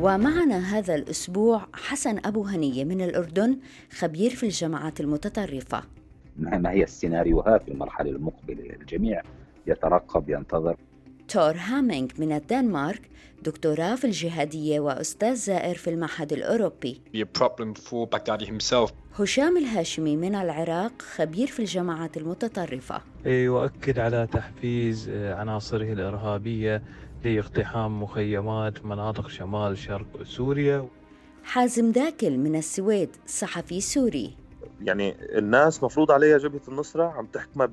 ومعنا هذا الأسبوع حسن أبو هنية من الأردن خبير في الجماعات المتطرفة. ما هي السيناريوهات في المرحلة المقبلة. الجميع يترقب ينتظر تور هامينغ من الدنمارك دكتوراه في الجهادية وأستاذ زائر في المعهد الأوروبي. هشام الهاشمي من العراق خبير في الجماعات المتطرفة. يؤكد على تحفيز عناصره الإرهابية لاقتحام مخيمات مناطق شمال شرق سوريا. حازم داكل من السويد صحفي سوري. يعني الناس مفروض عليها جبهة النصرة عم تحكمها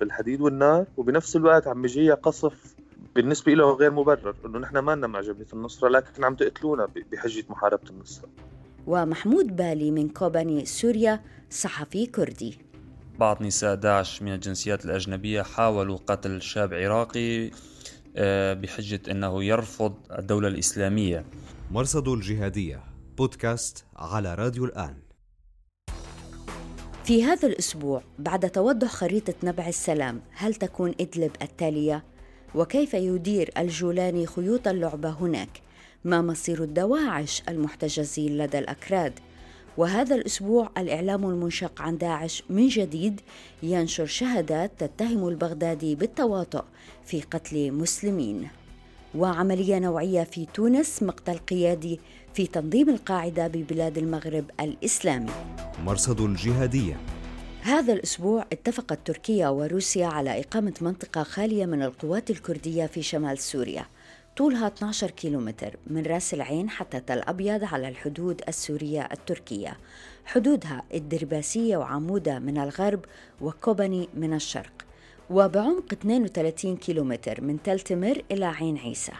بالحديد والنار وبنفس الوقت عم بيجيها قصف بالنسبة له غير مبرر إنه نحن ما مع جبهة النصرة لكن عم تقتلونا بحجة محاربة النصرة ومحمود بالي من كوباني سوريا صحفي كردي. بعض نساء داعش من الجنسيات الأجنبية حاولوا قتل شاب عراقي آه، بحجة أنه يرفض الدولة الإسلامية. مرصد الجهادية بودكاست على راديو الآن. في هذا الأسبوع بعد توضح خريطة نبع السلام هل تكون إدلب التالية؟ وكيف يدير الجولاني خيوط اللعبة هناك؟ ما مصير الدواعش المحتجزين لدى الأكراد؟ وهذا الأسبوع الإعلام المنشق عن داعش من جديد ينشر شهادات تتهم البغدادي بالتواطؤ في قتل مسلمين وعملية نوعية في تونس مقتل قيادي في تنظيم القاعدة ببلاد المغرب الإسلامي مرصد الجهادية هذا الأسبوع اتفقت تركيا وروسيا على إقامة منطقة خالية من القوات الكردية في شمال سوريا. طولها 12 كيلومتر من راس العين حتى تل أبيض على الحدود السورية التركية. حدودها الدرباسية وعمودة من الغرب وكوباني من الشرق. وبعمق 32 كيلومتر من تل تمر إلى عين عيسى.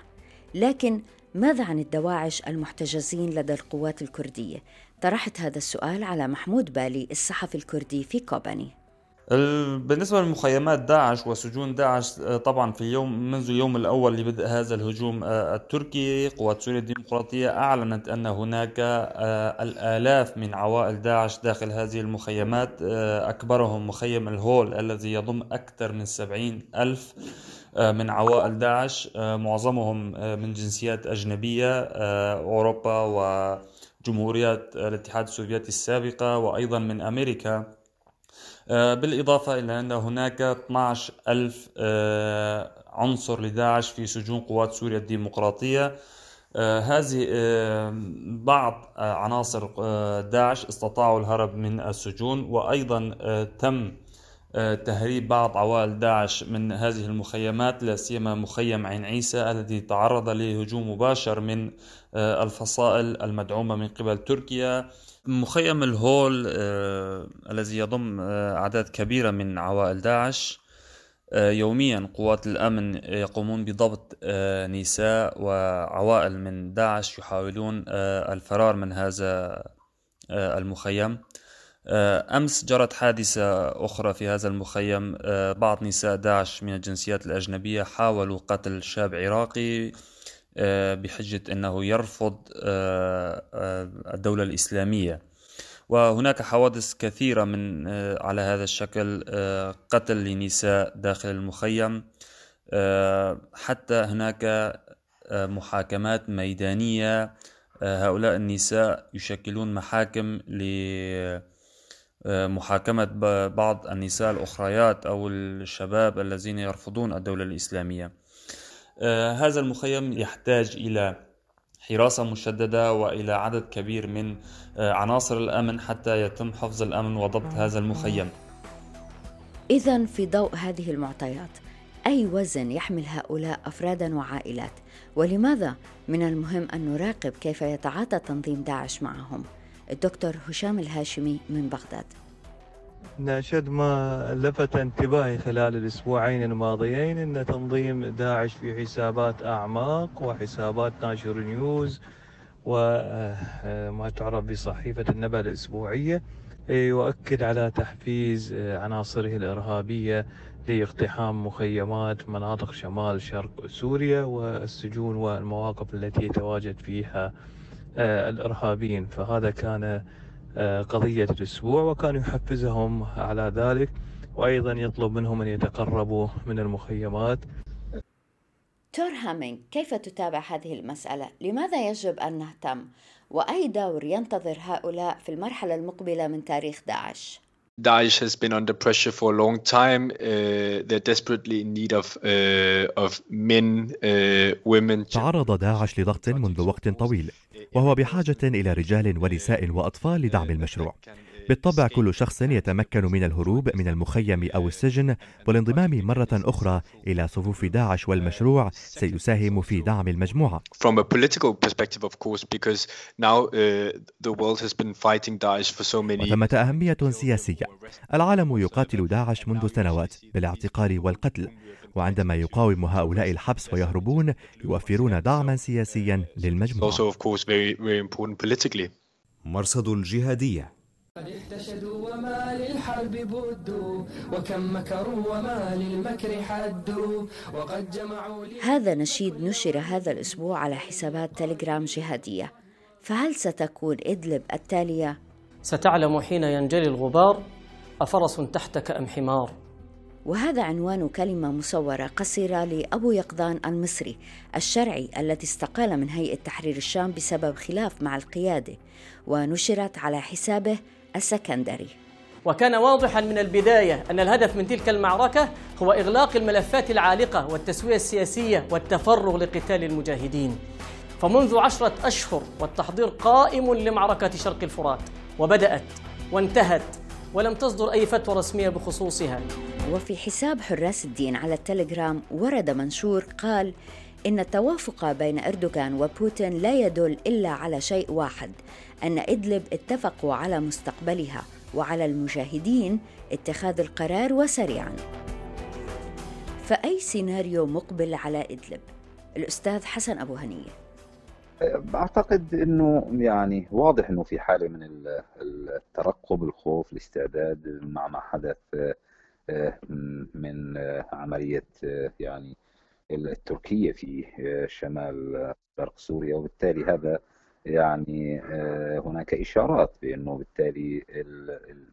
لكن ماذا عن الدواعش المحتجزين لدى القوات الكردية؟ طرحت هذا السؤال على محمود بالي الصحفي الكردي في كوباني. بالنسبة لمخيمات داعش وسجون داعش آه، طبعا في اليوم منذ اليوم الأول لبدء هذا الهجوم آه، التركي قوات سوريا الديمقراطية أعلنت أن هناك آه، الآلاف من عوائل داعش داخل هذه المخيمات. أكبرهم مخيم الهول الذي يضم أكثر من سبعين ألف من عوائل داعش. معظمهم من جنسيات أجنبية أوروبا وجمهوريات الاتحاد السوفيتي السابقة وأيضا من أمريكا. آه، بالإضافة إلى أن هناك 12 ألف آه، عنصر لداعش في سجون قوات سوريا الديمقراطية. آه، هذه بعض عناصر داعش استطاعوا الهرب من السجون وأيضا تم تهريب بعض عوائل داعش من هذه المخيمات لا سيما مخيم عين عيسى الذي تعرض لهجوم مباشر من الفصائل المدعومة من قبل تركيا. مخيم الهول آه، الذي يضم آه، أعداد كبيرة من عوائل داعش. آه، يوميا قوات الأمن يقومون بضبط نساء وعوائل من داعش يحاولون الفرار من هذا المخيم. أمس جرت حادثة أخرى في هذا المخيم. بعض نساء داعش من الجنسيات الأجنبية حاولوا قتل شاب عراقي آه، بحجة أنه يرفض آه، آه، الدولة الإسلامية. وهناك حوادث كثيرة من على هذا الشكل قتل لنساء داخل المخيم. حتى هناك محاكمات ميدانية. هؤلاء النساء يشكلون محاكم لمحاكمة بعض النساء الأخريات أو الشباب الذين يرفضون الدولة الإسلامية. آه، هذا المخيم يحتاج إلى حراسة مشددة وإلى عدد كبير من آه، عناصر الأمن حتى يتم حفظ الأمن وضبط هذا المخيم. إذا في ضوء هذه المعطيات أي وزن يحمل هؤلاء أفرادا وعائلات؟ ولماذا من المهم أن نراقب كيف يتعاطى تنظيم داعش معهم؟ الدكتور هشام الهاشمي من بغداد. نشد ما لفت انتباهي خلال الأسبوعين الماضيين أن تنظيم داعش في حسابات أعماق وحسابات ناشر نيوز وما تعرف بصحيفة النبأ الأسبوعية يؤكد على تحفيز عناصره الإرهابية لاقتحام مخيمات مناطق شمال شرق سوريا والسجون والمواقف التي يتواجد فيها الإرهابيين فهذا كان قضية الأسبوع وكان يحفزهم على ذلك وأيضا يطلب منهم أن يتقربوا من المخيمات دكتور هامينج كيف تتابع هذه المسألة؟ لماذا يجب أن نهتم؟ وأي دور ينتظر هؤلاء في المرحلة المقبلة من تاريخ داعش؟ Daesh has been under pressure for a long time. Uh, they're desperately in need of uh, of men, uh, women. تعرض داعش لضغط منذ وقت طويل وهو بحاجة إلى رجال ونساء وأطفال لدعم المشروع. بالطبع كل شخص يتمكن من الهروب من المخيم أو السجن والانضمام مرة أخرى إلى صفوف داعش والمشروع سيساهم في دعم المجموعة. From a political perspective of course because now uh, the world has been fighting Daesh for so many وثمة أهمية سياسية. العالم يقاتل داعش منذ سنوات بالاعتقال والقتل وعندما يقاوم هؤلاء الحبس ويهربون يوفرون دعما سياسيا للمجموعة. also of course very very important politically. مرصد الجهادية قد احتشدوا وما للحرب بدوا وكم مكروا وما للمكر حدوا. وقد جمعوا هذا نشيد نشر هذا الأسبوع على حسابات تليجرام جهادية. فهل ستكون إدلب التالية؟ ستعلم حين ينجلي الغبار أفرس تحتك أم حمار. وهذا عنوان كلمة مصورة قصيرة لأبو يقظان المصري الشرعي التي استقال من هيئة تحرير الشام بسبب خلاف مع القيادة ونشرت على حسابه السكندري. وكان واضحا من البداية أن الهدف من تلك المعركة هو إغلاق الملفات العالقة والتسوية السياسية والتفرغ لقتال المجاهدين. فمنذ عشرة أشهر والتحضير قائم لمعركة شرق الفرات وبدأت وانتهت ولم تصدر أي فتوى رسمية بخصوصها. وفي حساب حراس الدين على التليجرام ورد منشور قال إن التوافق بين أردوغان وبوتين لا يدل إلا على شيء واحد أن إدلب اتفقوا على مستقبلها وعلى المجاهدين اتخاذ القرار وسريعا. فأي سيناريو مقبل على إدلب؟ الأستاذ حسن أبو هنية. أعتقد أنه يعني واضح أنه في حالة من الترقب الخوف الاستعداد مع ما حدث من عملية يعني التركية في شمال شرق سوريا. وبالتالي هذا يعني هناك إشارات بأنه بالتالي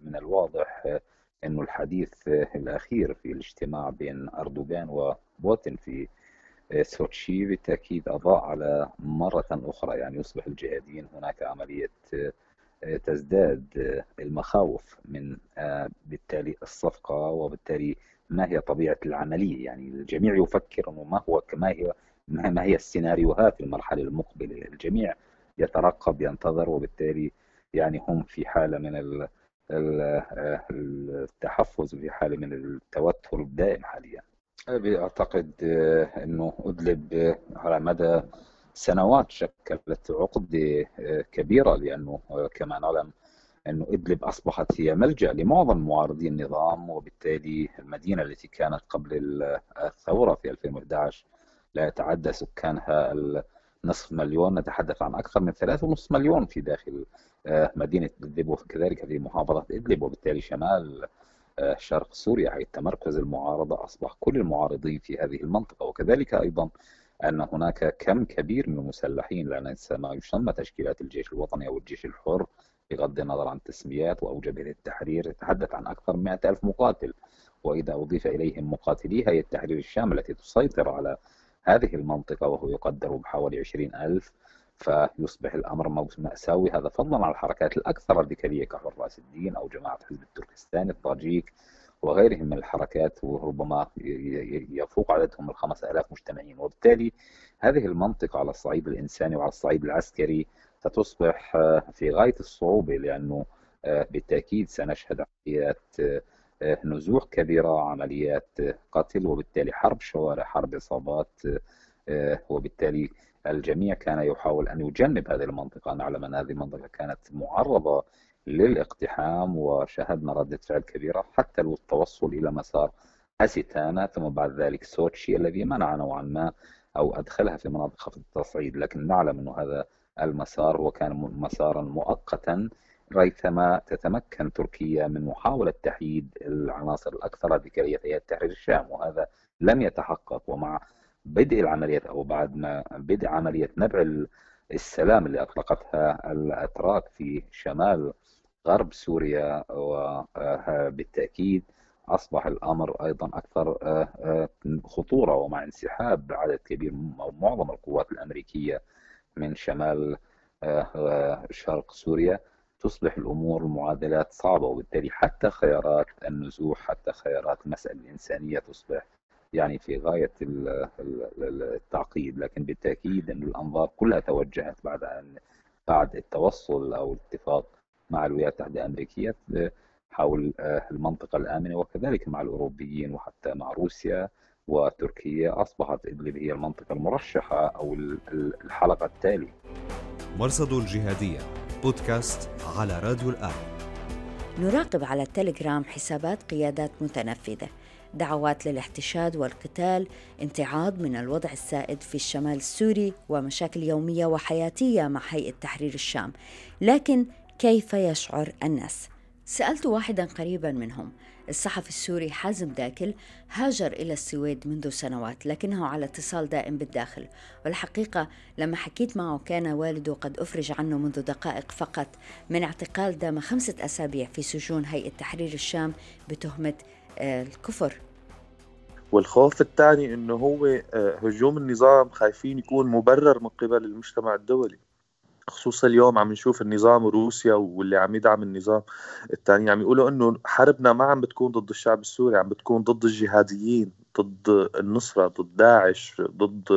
من الواضح أنه الحديث الأخير في الاجتماع بين أردوغان وبوتين في سوتشي بالتأكيد أضاء على مرة أخرى يعني يصبح الجهاديين هناك عملية تزداد المخاوف من بالتالي الصفقة وبالتالي ما هي طبيعة العملية. يعني الجميع يفكر أنه ما هو ما هي ما هي السيناريوهات المرحلة المقبلة. الجميع يترقب ينتظر وبالتالي يعني هم في حالة من التحفز في حالة من التوتر الدائم حاليا. أعتقد أنه أدلب على مدى سنوات شكلت عقدة كبيرة لأنه كما نعلم أنه إدلب أصبحت هي ملجأ لمعظم معارضي النظام وبالتالي المدينة التي كانت قبل الثورة في 2011 لا يتعدى سكانها نصف مليون نتحدث عن أكثر من ثلاثة ونصف مليون في داخل مدينة إدلب وكذلك في محافظة إدلب وبالتالي شمال شرق سوريا حيث تمركز المعارضة أصبح كل المعارضين في هذه المنطقة. وكذلك أيضا أن هناك كم كبير من المسلحين لا ننسى ما يسمى تشكيلات الجيش الوطني أو الجيش الحر بغض النظر عن التسميات أو جبهة التحرير. يتحدث عن أكثر من 100 ألف مقاتل. وإذا أضيف إليهم مقاتلي هيئة التحرير الشام التي تسيطر على هذه المنطقة وهو يقدر بحوالي 20 ألف فيصبح الأمر مأساوي. هذا فضلا عن الحركات الأكثر راديكالية كحراس الدين أو جماعة حزب التركستان الطاجيك وغيرهم من الحركات وربما يفوق عددهم الخمس ألاف مجتمعين. وبالتالي هذه المنطقة على الصعيد الإنساني وعلى الصعيد العسكري ستصبح في غاية الصعوبة لأنه بالتأكيد سنشهد عمليات نزوح كبيرة عمليات قتل وبالتالي حرب شوارع حرب إصابات وبالتالي الجميع كان يحاول أن يجنب هذه المنطقة. نعلم أن هذه المنطقة كانت معرضة للاقتحام وشاهدنا ردة فعل كبيرة حتى التوصل إلى مسار أسيتانا ثم بعد ذلك سوتشي الذي منع نوعا ما أو أدخلها في مناطق خفض التصعيد. لكن نعلم أنه هذا المسار هو كان مسارا مؤقتا ريثما تتمكن تركيا من محاولة تحييد العناصر الأكثر راديكالية في تحرير الشام وهذا لم يتحقق. ومع بدء العملية أو بعد ما بدء عملية نبع السلام اللي أطلقتها الأتراك في شمال غرب سوريا وبالتأكيد أصبح الأمر أيضا أكثر آه، آه، خطورة ومع انسحاب عدد كبير أو معظم القوات الأمريكية من شمال آه، شرق سوريا. تصبح الأمور المعادلات صعبة وبالتالي حتى خيارات النزوح حتى خيارات المساله الانسانيه تصبح يعني في غاية التعقيد لكن بالتأكيد إن الأنظار كلها توجهت بعد أن بعد التوصل أو الاتفاق مع الولايات المتحدة الأمريكية حول المنطقة الآمنة وكذلك مع الأوروبيين وحتى مع روسيا وتركيا أصبحت ادلب هي المنطقة المرشحة أو الحلقة التالية. مرصد الجهاديه بودكاست على راديو الآن. نراقب على التليجرام حسابات قيادات متنفذة. دعوات للاحتشاد والقتال امتعاض من الوضع السائد في الشمال السوري ومشاكل يومية وحياتية مع هيئة تحرير الشام. لكن كيف يشعر الناس؟ سألت واحدا قريبا منهم. الصحفي السوري حازم داكل هاجر إلى السويد منذ سنوات لكنه على اتصال دائم بالداخل. والحقيقة لما حكيت معه كان والده قد أفرج عنه منذ دقائق فقط. من اعتقال دام خمسة أسابيع في سجون هيئة تحرير الشام بتهمة آه، الكفر. والخوف الثاني إنه هو آه، هجوم النظام خايفين يكون مبرر من قبل المجتمع الدولي. خصوصا اليوم عم نشوف النظام وروسيا واللي عم يدعم النظام الثاني عم يقولوا إنه حربنا ما عم بتكون ضد الشعب السوري عم بتكون ضد الجهاديين ضد النصرة ضد داعش ضد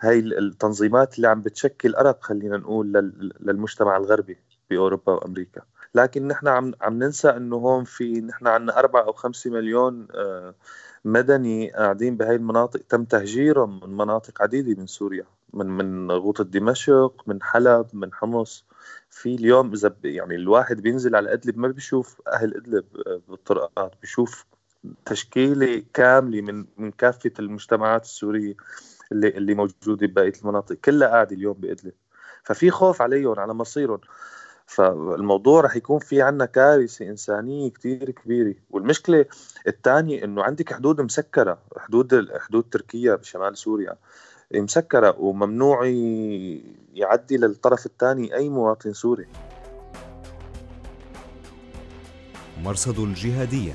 هاي التنظيمات اللي عم بتشكل أرق خلينا نقول للمجتمع الغربي بأوروبا وأمريكا. لكن نحن عم عم ننسى إنه هون في نحن عندنا أربعة أو خمسة مليون آه، مدني قاعدين بهاي المناطق تم تهجيرهم من مناطق عديدة من سوريا. من من غوطة دمشق من حلب من حمص. في اليوم إذا يعني الواحد بينزل على أدلب ما بيشوف أهل أدلب آه، بالطرقات. بيشوف تشكيلة كاملة من من كافة المجتمعات السورية اللي اللي موجودة ببقية المناطق. كلها قاعدة اليوم بأدلب. ففي خوف عليهم على مصيرهم. فالموضوع رح يكون في عنا كارثة إنسانية كتير كبيرة. والمشكلة الثانية إنه عندك حدود مسكرة. حدود حدود تركيا بشمال سوريا. مسكرة وممنوع يعدي للطرف الثاني أي مواطن سوري. مرصد الجهادية.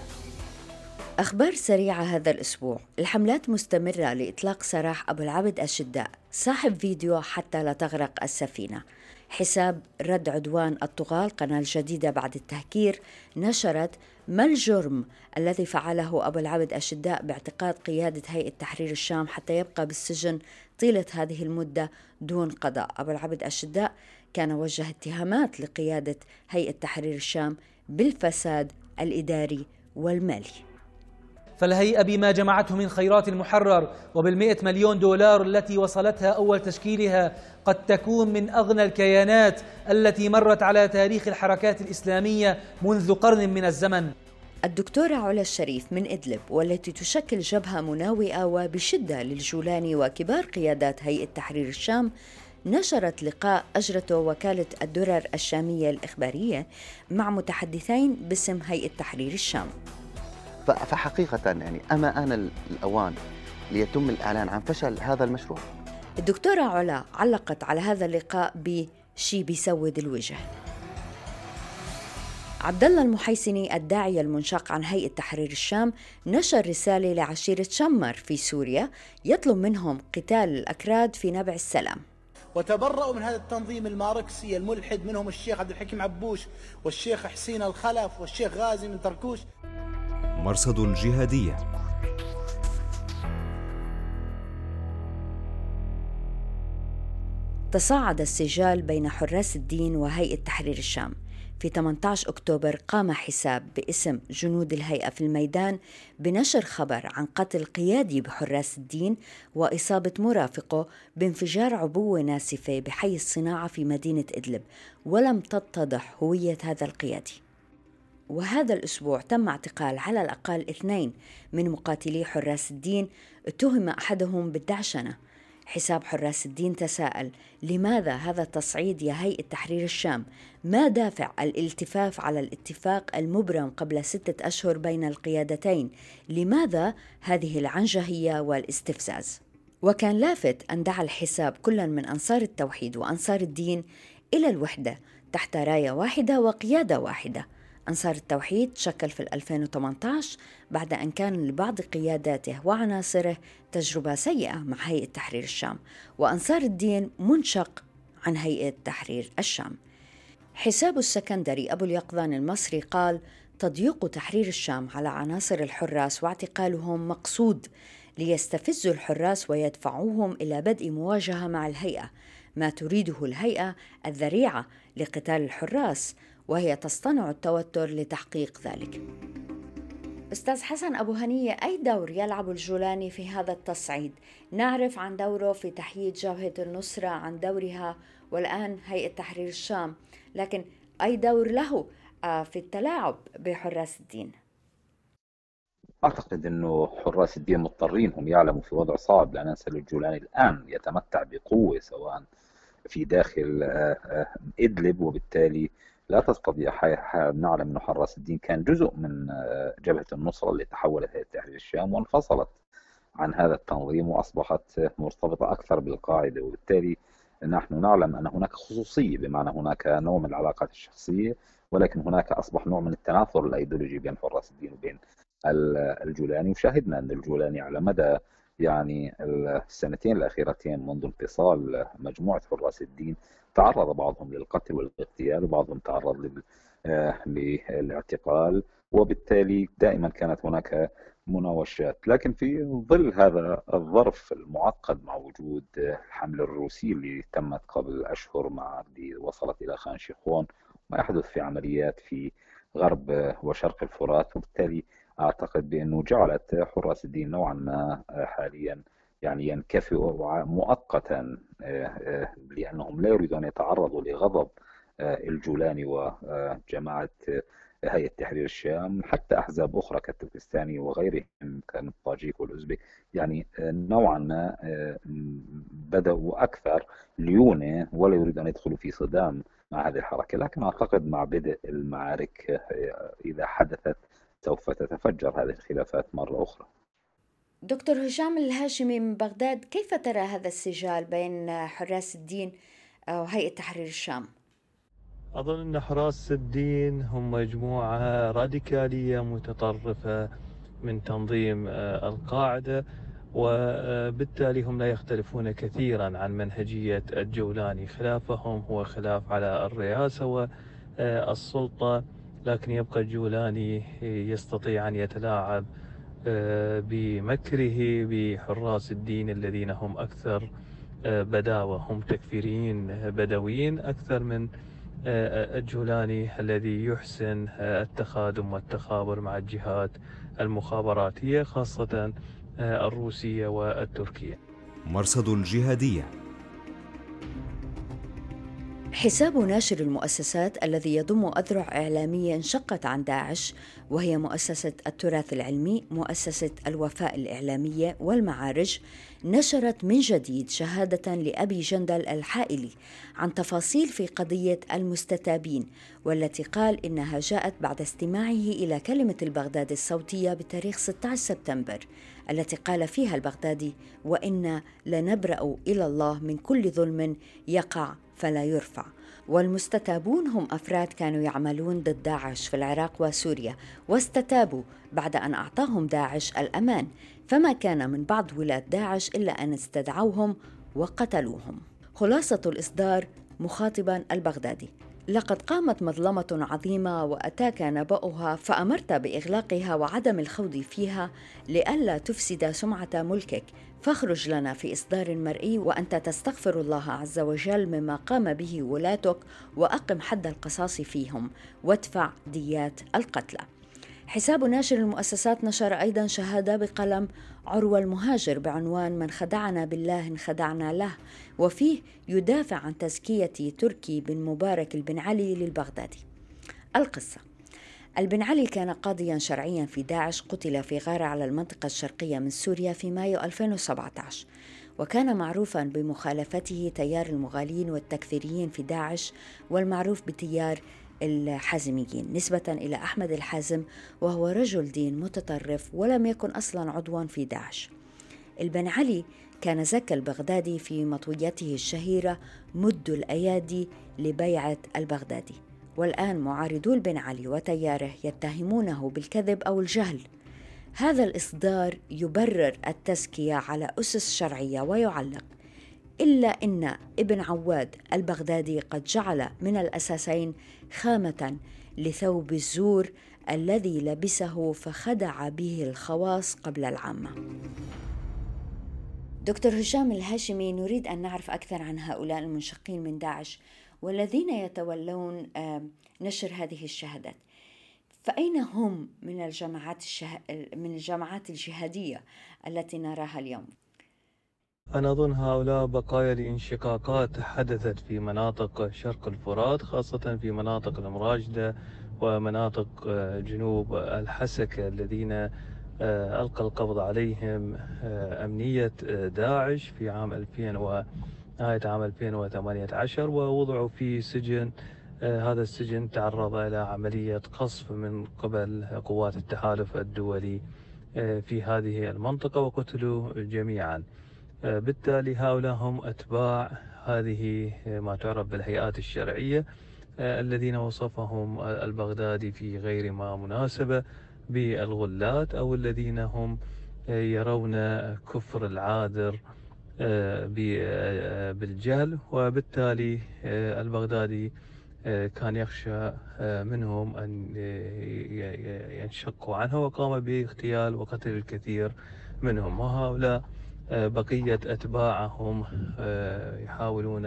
أخبار سريعة هذا الأسبوع. الحملات مستمرة لإطلاق سراح أبو العبد الشداء صاحب فيديو حتى لا تغرق السفينة. حساب رد عدوان الطغاة. القناة الجديدة بعد التهكير. نشرت ما الجرم الذي فعله أبو العبد الشداء باعتقاد قيادة هيئة تحرير الشام حتى يبقى بالسجن طيلة هذه المدة دون قضاء. أبو العبد الشداء كان وجه اتهامات لقيادة هيئة تحرير الشام بالفساد الإداري والمالي. فالهيئة بما جمعته من خيرات المحرر وبالمئة مليون دولار التي وصلتها أول تشكيلها قد تكون من أغنى الكيانات التي مرت على تاريخ الحركات الإسلامية منذ قرن من الزمن. الدكتورة علا الشريف من إدلب والتي تشكل جبهة مناوئة وبشدة للجولاني وكبار قيادات هيئة تحرير الشام نشرت لقاء أجرته وكالة الدرر الشامية الإخبارية مع متحدثين باسم هيئة تحرير الشام. فحقيقة يعني أما آن الأوان ليتم الإعلان عن فشل هذا المشروع. الدكتورة علا علقت على هذا اللقاء بشي بيسود الوجه. عبد الله المحيسني الداعية المنشق عن هيئة تحرير الشام نشر رسالة لعشيرة شمر في سوريا يطلب منهم قتال الأكراد في نبع السلام. وتبرأوا من هذا التنظيم الماركسي الملحد منهم الشيخ عبد الحكيم عبوش والشيخ حسين الخلف والشيخ غازي من تركوش مرصد الجهادية تصاعد السجال بين حراس الدين وهيئة تحرير الشام. في 18 أكتوبر قام حساب باسم جنود الهيئة في الميدان بنشر خبر عن قتل قيادي بحراس الدين وإصابة مرافقه بانفجار عبوة ناسفة بحي الصناعة في مدينة إدلب. ولم تتضح هوية هذا القيادي. وهذا الأسبوع تم اعتقال على الأقل اثنين من مقاتلي حراس الدين اتهم أحدهم بالدعشنة حساب حراس الدين تساءل لماذا هذا التصعيد يا هيئة تحرير الشام؟ ما دافع الالتفاف على الاتفاق المبرم قبل ستة أشهر بين القيادتين؟ لماذا هذه العنجهية والاستفزاز؟ وكان لافت أن دعا الحساب كلا من أنصار التوحيد وأنصار الدين إلى الوحدة تحت راية واحدة وقيادة واحدة أنصار التوحيد تشكل في 2018 بعد أن كان لبعض قياداته وعناصره تجربة سيئة مع هيئة تحرير الشام وأنصار الدين منشق عن هيئة تحرير الشام. حساب السكندري أبو اليقظان المصري قال تضييق تحرير الشام على عناصر الحراس واعتقالهم مقصود ليستفزوا الحراس ويدفعوهم إلى بدء مواجهة مع الهيئة ما تريده الهيئة الذريعة لقتال الحراس وهي تصطنع التوتر لتحقيق ذلك أستاذ حسن أبو هنية أي دور يلعب الجولاني في هذا التصعيد؟ نعرف عن دوره في تحييد جبهة النصرة عن دورها والآن هيئة تحرير الشام لكن أي دور له آه، في التلاعب بحراس الدين؟ أعتقد أنه حراس الدين مضطرين هم يعلموا في وضع صعب لا ننسى الجولاني الآن يتمتع بقوة سواء في داخل آه، آه، إدلب وبالتالي لا تستطيع نعلم أن حراس الدين كان جزء من آه، جبهة النصرة اللي تحولت إلى تحرير الشام وانفصلت عن هذا التنظيم وأصبحت مرتبطة أكثر بالقاعدة. وبالتالي نحن نعلم أن هناك خصوصية بمعنى هناك نوع من العلاقات الشخصية ولكن هناك أصبح نوع من التناثر الأيديولوجي بين حراس الدين وبين الجولاني. وشاهدنا أن الجولاني على مدى يعني السنتين الأخيرتين منذ انفصال مجموعة حراس الدين تعرض بعضهم للقتل والاغتيال وبعضهم تعرض آه، للاعتقال وبالتالي دائما كانت هناك مناوشات. لكن في ظل هذا الظرف المعقد مع وجود الحملة الروسي اللي تمت قبل أشهر مع اللي وصلت إلى خان شيخون ما يحدث في عمليات في غرب وشرق الفرات وبالتالي أعتقد بأنه جعلت حراس الدين نوعا ما حاليا يعني ينكفئوا مؤقتا آه، آه، لأنهم لا يريدون أن يتعرضوا لغضب آه، الجولاني وجماعة هيئة تحرير الشام حتى أحزاب أخرى كالتركستاني وغيرهم كالطاجيك والأوزبك. يعني نوعا ما بدأوا أكثر ليونة ولا يريد أن يدخلوا في صدام مع هذه الحركة. لكن أعتقد مع بدء المعارك إذا حدثت سوف تتفجر هذه الخلافات مرة أخرى. دكتور هشام الهاشمي من بغداد كيف ترى هذا السجال بين حراس الدين وهيئة تحرير الشام؟ أظن أن حراس الدين هم مجموعة راديكالية متطرفة من تنظيم آه، القاعدة وبالتالي هم لا يختلفون كثيرا عن منهجية الجولاني. خلافهم هو خلاف على الرئاسة والسلطة. لكن يبقى الجولاني يستطيع أن يتلاعب آه، بمكره بحراس الدين الذين هم أكثر آه، بداوة هم تكفيريين بدويين أكثر من آه، الجولاني الذي يحسن التخادم والتخابر مع الجهات المخابراتية خاصة الروسية والتركية. مرصد الجهادية. حساب ناشر المؤسسات الذي يضم أذرع إعلامية انشقت عن داعش وهي مؤسسة التراث العلمي، مؤسسة الوفاء الإعلامية والمعارج، نشرت من جديد شهادة لأبي جندل الحائلي عن تفاصيل في قضية المستتابين والتي قال إنها جاءت بعد استماعه إلى كلمة البغدادي الصوتية بتاريخ 16 سبتمبر التي قال فيها البغدادي وإنا لنبرأ إلى الله من كل ظلم يقع فلا يرفع. والمستتابون هم أفراد كانوا يعملون ضد داعش في العراق وسوريا واستتابوا بعد أن أعطاهم داعش الأمان. فما كان من بعض ولاد داعش إلا أن استدعوهم وقتلوهم. خلاصة الإصدار مخاطبا البغدادي. لقد قامت مظلمة عظيمة وأتاك نبأها فأمرت بإغلاقها وعدم الخوض فيها لئلا تفسد سمعة ملكك. فاخرج لنا في إصدار مرئي وأنت تستغفر الله عز وجل مما قام به ولاتك وأقم حد القصاص فيهم وادفع ديات القتلى. حساب ناشر المؤسسات نشر أيضا شهادة بقلم عروة المهاجر بعنوان من خدعنا بالله انخدعنا له وفيه يدافع عن تزكية تركي بن مبارك البن علي للبغدادي. القصة. البن علي كان قاضيا شرعيا في داعش قتل في غارة على المنطقة الشرقية من سوريا في مايو 2017 وكان معروفا بمخالفته تيار المغالين والتكفيريين في داعش والمعروف بتيار الحازميين نسبة إلى أحمد الحازم وهو رجل دين متطرف ولم يكن أصلا عضوا في داعش. البن علي كان زكى البغدادي في مطويته الشهيرة مد الأيادي لبيعة البغدادي. والآن معارضو البن علي وتياره يتهمونه بالكذب أو الجهل. هذا الإصدار يبرر التزكية على أسس شرعية ويعلق. إلا أن ابن عواد البغدادي قد جعل من الأساسين خامة لثوب الزور الذي لبسه فخدع به الخواص قبل العامة. دكتور هشام الهاشمي نريد أن نعرف أكثر عن هؤلاء المنشقين من داعش. والذين يتولون نشر هذه الشهادات. فأين هم من الجماعات الشه... من الجماعات الجهادية التي نراها اليوم؟ أنا أظن هؤلاء بقايا لانشقاقات حدثت في مناطق شرق الفرات خاصة في مناطق المراجدة ومناطق آه، جنوب الحسكة الذين ألقى القبض عليهم آه، أمنية داعش في عام 2000 ونهاية عام 2018 ووضعوا في سجن هذا السجن تعرض إلى عملية قصف من قبل قوات التحالف الدولي في هذه المنطقة وقتلوا جميعا. بالتالي هؤلاء هم أتباع هذه ما تعرف بالهيئات الشرعية الذين وصفهم البغدادي في غير ما مناسبة. بالغلات أو الذين هم يرون كفر العاذر بالجهل وبالتالي البغدادي كان يخشى منهم أن ينشقوا عنه وقام باغتيال وقتل الكثير منهم. وهؤلاء بقية أتباعهم آه، يحاولون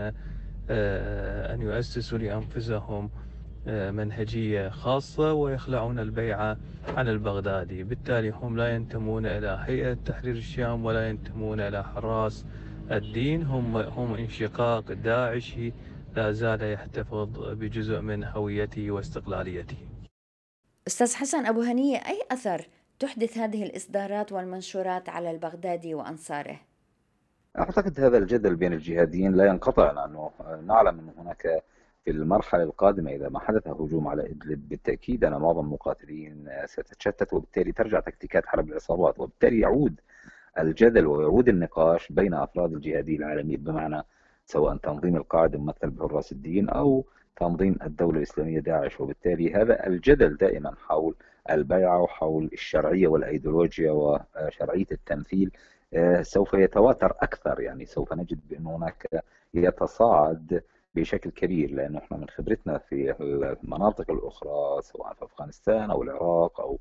آه، أن يؤسسوا لأنفسهم آه، منهجية خاصة ويخلعون البيعة عن البغدادي. بالتالي هم لا ينتمون إلى هيئة تحرير الشام ولا ينتمون إلى حراس الدين. هم, هم انشقاق داعشي لا زال يحتفظ بجزء من هويته واستقلاليته. أستاذ حسن أبو هنية أي أثر تحدث هذه الإصدارات والمنشورات على البغدادي وأنصاره؟ أعتقد هذا الجدل بين الجهاديين لا ينقطع لأنه نعلم أن هناك المرحلة القادمة إذا ما حدث هجوم على إدلب بالتأكيد أن معظم المقاتلين ستتشتت وبالتالي ترجع تكتيكات حرب العصابات وبالتالي يعود الجدل ويعود النقاش بين أفراد الجهادية العالمية بمعنى سواء تنظيم القاعدة ممثل بحراس الدين أو تنظيم الدولة الإسلامية داعش. وبالتالي هذا الجدل دائما حول البيعة وحول الشرعية والأيديولوجيا وشرعية التمثيل آه، سوف يتواتر أكثر. يعني سوف نجد بأن هناك يتصاعد بشكل كبير لأنه إحنا من خبرتنا في المناطق الأخرى سواء في أفغانستان أو العراق أو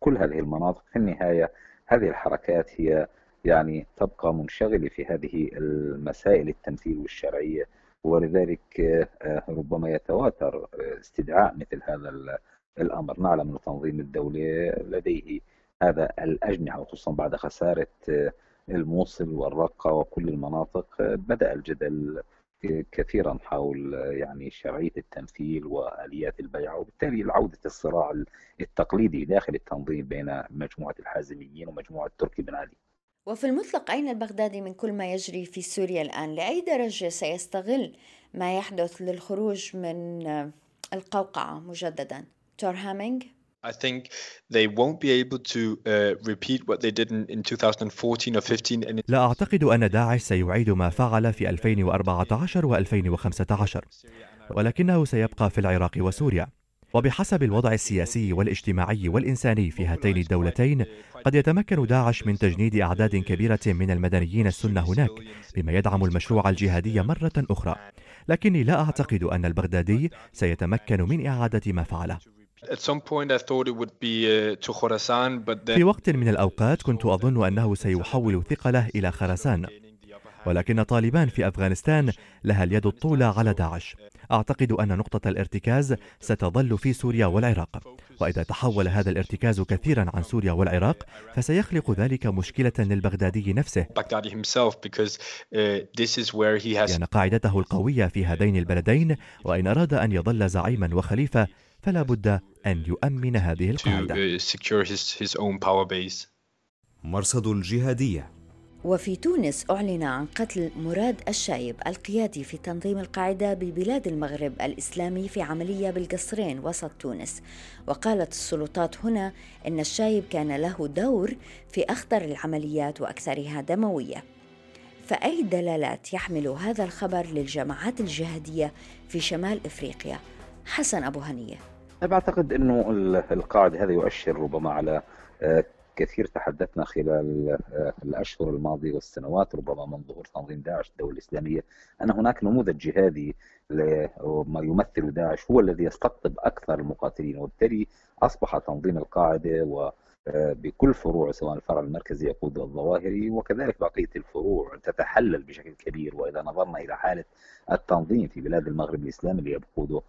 كل هذه المناطق في النهاية هذه الحركات هي يعني تبقى منشغلة في هذه المسائل التمثيل والشرعية ولذلك آه، ربما يتواتر استدعاء مثل هذا الأمر. نعلم أن تنظيم الدولة لديه هذا الأجنحة وخصوصا بعد خسارة آه، الموصل والرقة وكل المناطق آه، بدأ الجدل كثيرا حول يعني شرعية التمثيل وآليات البيع وبالتالي عودة الصراع التقليدي داخل التنظيم بين مجموعة الحازميين ومجموعة تركي بن علي وفي المطلق أين البغدادي من كل ما يجري في سوريا الآن؟ لأي درجة سيستغل ما يحدث للخروج من القوقعة مجددا؟ تور هامينج؟ I think they won't be able to uh, repeat what they did in, in 2014 or 15. And لا أعتقد أن داعش سيعيد ما فعل في 2014 و2015 ولكنه سيبقى في العراق وسوريا. وبحسب الوضع السياسي والاجتماعي والإنساني في هاتين الدولتين قد يتمكن داعش من تجنيد أعداد كبيرة من المدنيين السنة هناك بما يدعم المشروع الجهادي مرة أخرى. لكني لا أعتقد أن البغدادي سيتمكن من إعادة ما فعله. Uh, في وقت من الأوقات كنت أظن أنه سيحول ثقله إلى خراسان ولكن طالبان في أفغانستان لها اليد الطولى على داعش. أعتقد أن نقطة الارتكاز ستظل في سوريا والعراق. وإذا تحول هذا الارتكاز كثيرا عن سوريا والعراق فسيخلق ذلك مشكلة للبغدادي نفسه. لأن قاعدته القوية في هذين البلدين وإن أراد أن يظل زعيما وخليفة فلا بد أن يؤمن هذه القاعدة. مرصد الجهادية. وفي تونس أعلن عن قتل مراد الشايب القيادي في تنظيم القاعدة ببلاد المغرب الإسلامي في عملية بالقصرين وسط تونس. وقالت السلطات هنا أن الشايب كان له دور في أخطر العمليات وأكثرها دموية. فأي دلالات يحمل هذا الخبر للجماعات الجهادية في شمال إفريقيا؟ حسن أبو هنية. أنا بعتقد أنه القاعدة هذا يؤشر ربما على آه، كثير تحدثنا خلال آه، الأشهر الماضية والسنوات ربما من ظهور تنظيم داعش الدولة الإسلامية أن هناك نموذج جهادي ما يمثل داعش هو الذي يستقطب أكثر المقاتلين وبالتالي أصبح تنظيم القاعدة و آه، بكل فروع سواء الفرع المركزي يقود الظواهري وكذلك بقية الفروع تتحلل بشكل كبير وإذا نظرنا إلى حالة التنظيم في بلاد المغرب الإسلامي اللي يقوده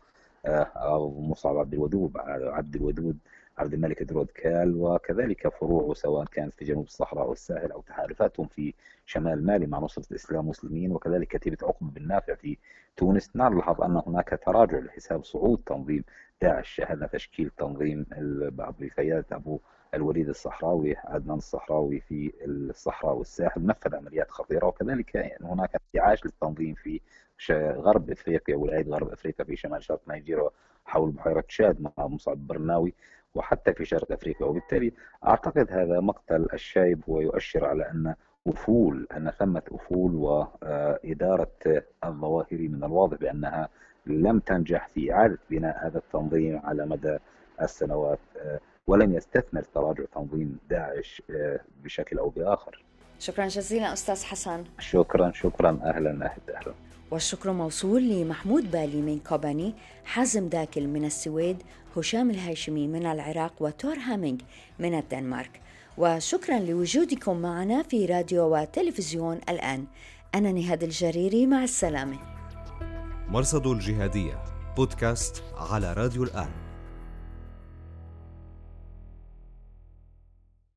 آه، مصعب عبد الودود عبد الودود عبد الملك درود كال وكذلك فروعه سواء كانت في جنوب الصحراء والساحل أو تحالفاتهم في شمال مالي مع نصرة الإسلام والمسلمين وكذلك كتيبة عقبة بن نافع في تونس. نلاحظ أن هناك تراجع لحساب صعود تنظيم داعش شاهدنا تشكيل تنظيم بقياده أبو الوليد الصحراوي عدنان الصحراوي في الصحراء والساحل. نفذ عمليات خطيرة وكذلك هناك انتعاش للتنظيم في غرب إفريقيا ولايه غرب إفريقيا في شمال شرق نيجيريا حول بحيرة تشاد مع مصعب برناوي وحتى في شرق إفريقيا وبالتالي أعتقد هذا مقتل الشايب هو يؤشر على أن أفول أن ثمة أفول وإدارة الظواهر من الواضح بأنها لم تنجح في إعادة بناء هذا التنظيم على مدى السنوات ولم يستثمر تراجع تنظيم داعش بشكل أو بآخر. شكرا جزيلا أستاذ حسن. شكرا شكرا أهلا أهلا أهلا. والشكر موصول لمحمود بالي من كوباني حازم داكل من السويد هشام الهاشمي من العراق وتور هامينغ من الدنمارك. وشكرا لوجودكم معنا في راديو وتلفزيون الآن. أنا نهاد الجريري مع السلامة. مرصد الجهادية بودكاست على راديو الآن.